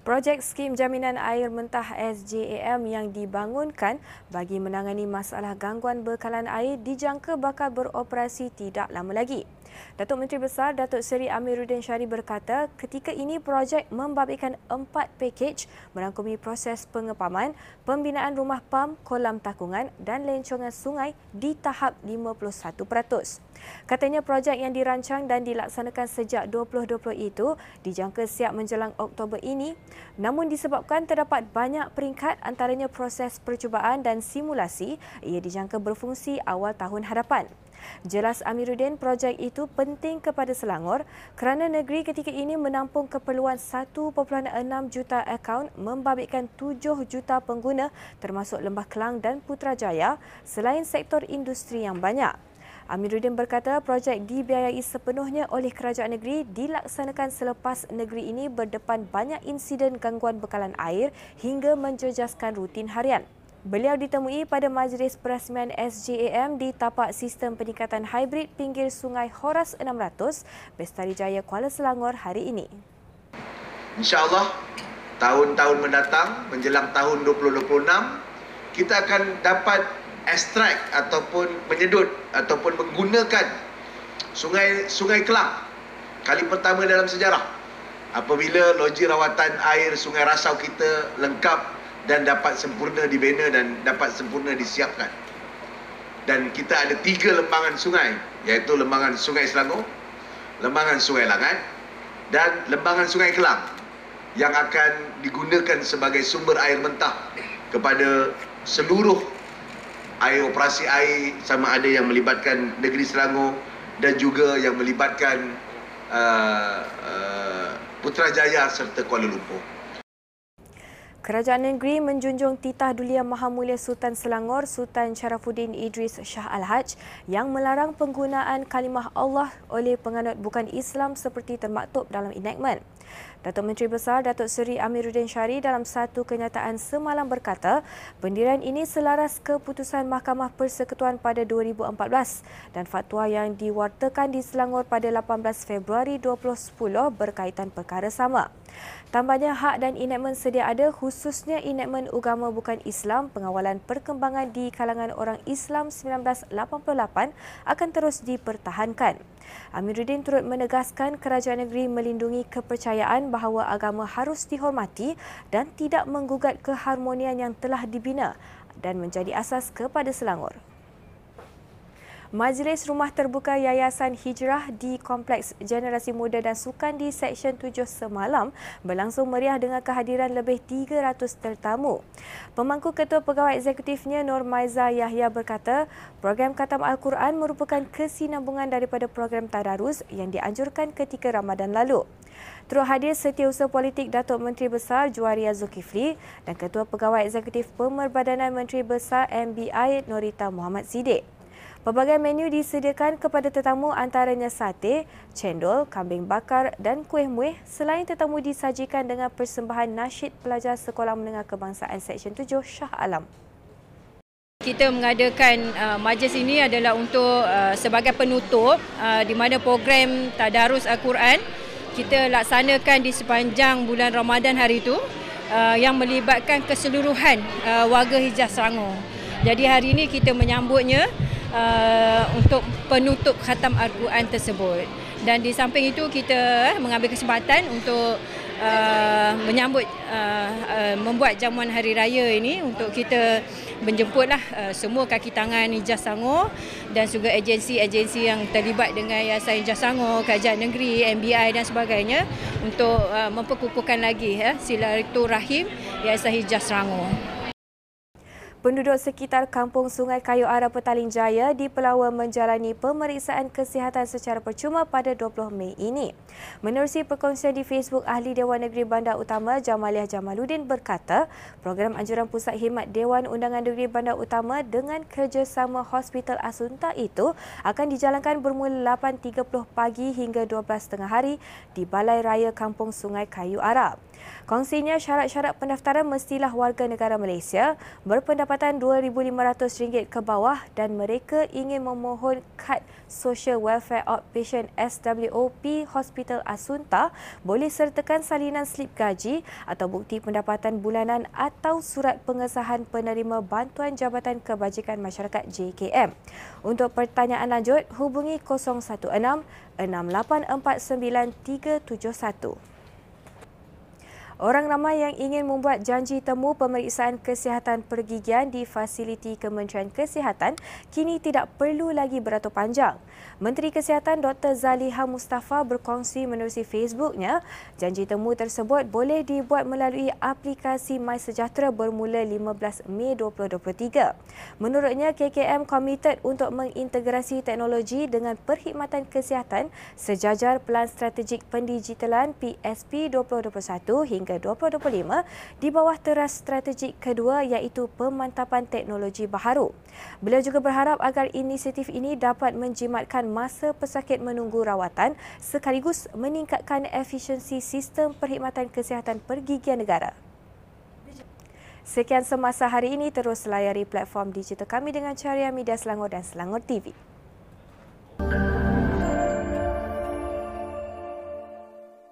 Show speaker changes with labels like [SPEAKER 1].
[SPEAKER 1] Projek skim jaminan air mentah SJAM yang dibangunkan bagi menangani masalah gangguan bekalan air dijangka bakal beroperasi tidak lama lagi. Datuk Menteri Besar Datuk Seri Amiruddin Syari berkata ketika ini projek membabitkan empat pakej merangkumi proses pengepaman, pembinaan rumah pam, kolam takungan dan lencongan sungai di tahap 51%. Katanya projek yang dirancang dan dilaksanakan sejak 2020 itu dijangka siap menjelang Oktober ini namun disebabkan terdapat banyak peringkat antaranya proses percubaan dan simulasi ia dijangka berfungsi awal tahun hadapan. Jelas Amiruddin, projek itu penting kepada Selangor kerana negeri ketika ini menampung keperluan 1.6 juta akaun membabitkan 7 juta pengguna termasuk Lembah Kelang dan Putrajaya selain sektor industri yang banyak. Amiruddin berkata projek dibiayai sepenuhnya oleh kerajaan negeri dilaksanakan selepas negeri ini berdepan banyak insiden gangguan bekalan air hingga menjejaskan rutin harian. Beliau ditemui pada Majlis Perasmian SJAM di tapak sistem peningkatan hibrid pinggir Sungai Horas 600, Bestari Jaya Kuala Selangor hari ini.
[SPEAKER 2] InsyaAllah, tahun-tahun mendatang menjelang tahun 2026, kita akan dapat ekstrak ataupun menyedut ataupun menggunakan Sungai Sungai Kelang kali pertama dalam sejarah apabila loji rawatan air Sungai Rasau kita lengkap dan dapat sempurna dibina dan dapat sempurna disiapkan. Dan kita ada tiga lembangan sungai, iaitu lembangan Sungai Selangor, lembangan Sungai Langat dan lembangan Sungai Kelang yang akan digunakan sebagai sumber air mentah kepada seluruh air operasi air sama ada yang melibatkan negeri Selangor dan juga yang melibatkan uh, uh, Putrajaya serta Kuala Lumpur.
[SPEAKER 1] Kerajaan negeri menjunjung titah Dulia Maha Mulia Sultan Selangor Sultan Sharafuddin Idris Shah Al-Haj yang melarang penggunaan kalimah Allah oleh penganut bukan Islam seperti termaktub dalam enactment. Datuk Menteri Besar Datuk Seri Amiruddin Syari dalam satu kenyataan semalam berkata, pendirian ini selaras keputusan Mahkamah Persekutuan pada 2014 dan fatwa yang diwartakan di Selangor pada 18 Februari 2010 berkaitan perkara sama. Tambahnya hak dan enakmen sedia ada khususnya enakmen agama bukan Islam pengawalan perkembangan di kalangan orang Islam 1988 akan terus dipertahankan. Amiruddin turut menegaskan kerajaan negeri melindungi kepercayaan bahawa agama harus dihormati dan tidak menggugat keharmonian yang telah dibina dan menjadi asas kepada Selangor. Majlis Rumah Terbuka Yayasan Hijrah di Kompleks Generasi Muda dan Sukan di Seksyen 7 semalam berlangsung meriah dengan kehadiran lebih 300 tetamu. Pemangku Ketua Pegawai Eksekutifnya Nur Maiza Yahya berkata, program Katam Al-Quran merupakan kesinambungan daripada program Tadarus yang dianjurkan ketika Ramadan lalu. Turut hadir Setiausaha Politik Datuk Menteri Besar Juwaria Zulkifli dan Ketua Pegawai Eksekutif Pemerbadanan Menteri Besar MBI Norita Muhammad Siddiq. Pelbagai menu disediakan kepada tetamu antaranya sate, cendol, kambing bakar dan kuih muih selain tetamu disajikan dengan persembahan nasyid pelajar Sekolah Menengah Kebangsaan Seksyen 7 Shah Alam.
[SPEAKER 3] Kita mengadakan uh, majlis ini adalah untuk uh, sebagai penutup uh, di mana program Tadarus Al-Quran kita laksanakan di sepanjang bulan Ramadan hari itu uh, yang melibatkan keseluruhan uh, warga Hijaz Selangor. Jadi hari ini kita menyambutnya uh, untuk penutup khatam Al-Quran tersebut. Dan di samping itu kita uh, mengambil kesempatan untuk uh, menyambut uh, uh, membuat jamuan hari raya ini untuk kita menjemputlah uh, semua kaki tangan Ijaz Sangor dan juga agensi-agensi yang terlibat dengan Yayasan Ijaz Sangor, Kerajaan Negeri, MBI dan sebagainya untuk uh, memperkukuhkan lagi uh, silaturahim Yayasan Ijaz Sangor.
[SPEAKER 1] Penduduk sekitar kampung Sungai Kayu Ara Petaling Jaya di Pelawa menjalani pemeriksaan kesihatan secara percuma pada 20 Mei ini. Menerusi perkongsian di Facebook Ahli Dewan Negeri Bandar Utama Jamaliah Jamaluddin berkata, program anjuran Pusat Khidmat Dewan Undangan Negeri Bandar Utama dengan kerjasama Hospital Asunta itu akan dijalankan bermula 8.30 pagi hingga 12.30 hari di Balai Raya Kampung Sungai Kayu Ara. Kongsinya syarat-syarat pendaftaran mestilah warga negara Malaysia berpendapat pendapatan RM2,500 ke bawah dan mereka ingin memohon kad Social Welfare Outpatient SWOP Hospital Asunta boleh sertakan salinan slip gaji atau bukti pendapatan bulanan atau surat pengesahan penerima bantuan Jabatan Kebajikan Masyarakat JKM. Untuk pertanyaan lanjut, hubungi 016 6849 371. Orang ramai yang ingin membuat janji temu pemeriksaan kesihatan pergigian di fasiliti Kementerian Kesihatan kini tidak perlu lagi beratur panjang. Menteri Kesihatan Dr. Zaliha Mustafa berkongsi menerusi Facebooknya, janji temu tersebut boleh dibuat melalui aplikasi MySejahtera bermula 15 Mei 2023. Menurutnya, KKM komited untuk mengintegrasi teknologi dengan perkhidmatan kesihatan sejajar Pelan Strategik Pendigitalan PSP 2021 hingga hingga 2025 di bawah teras strategik kedua iaitu pemantapan teknologi baharu. Beliau juga berharap agar inisiatif ini dapat menjimatkan masa pesakit menunggu rawatan sekaligus meningkatkan efisiensi sistem perkhidmatan kesihatan pergigian negara. Sekian semasa hari ini terus layari platform digital kami dengan carian media Selangor dan Selangor TV.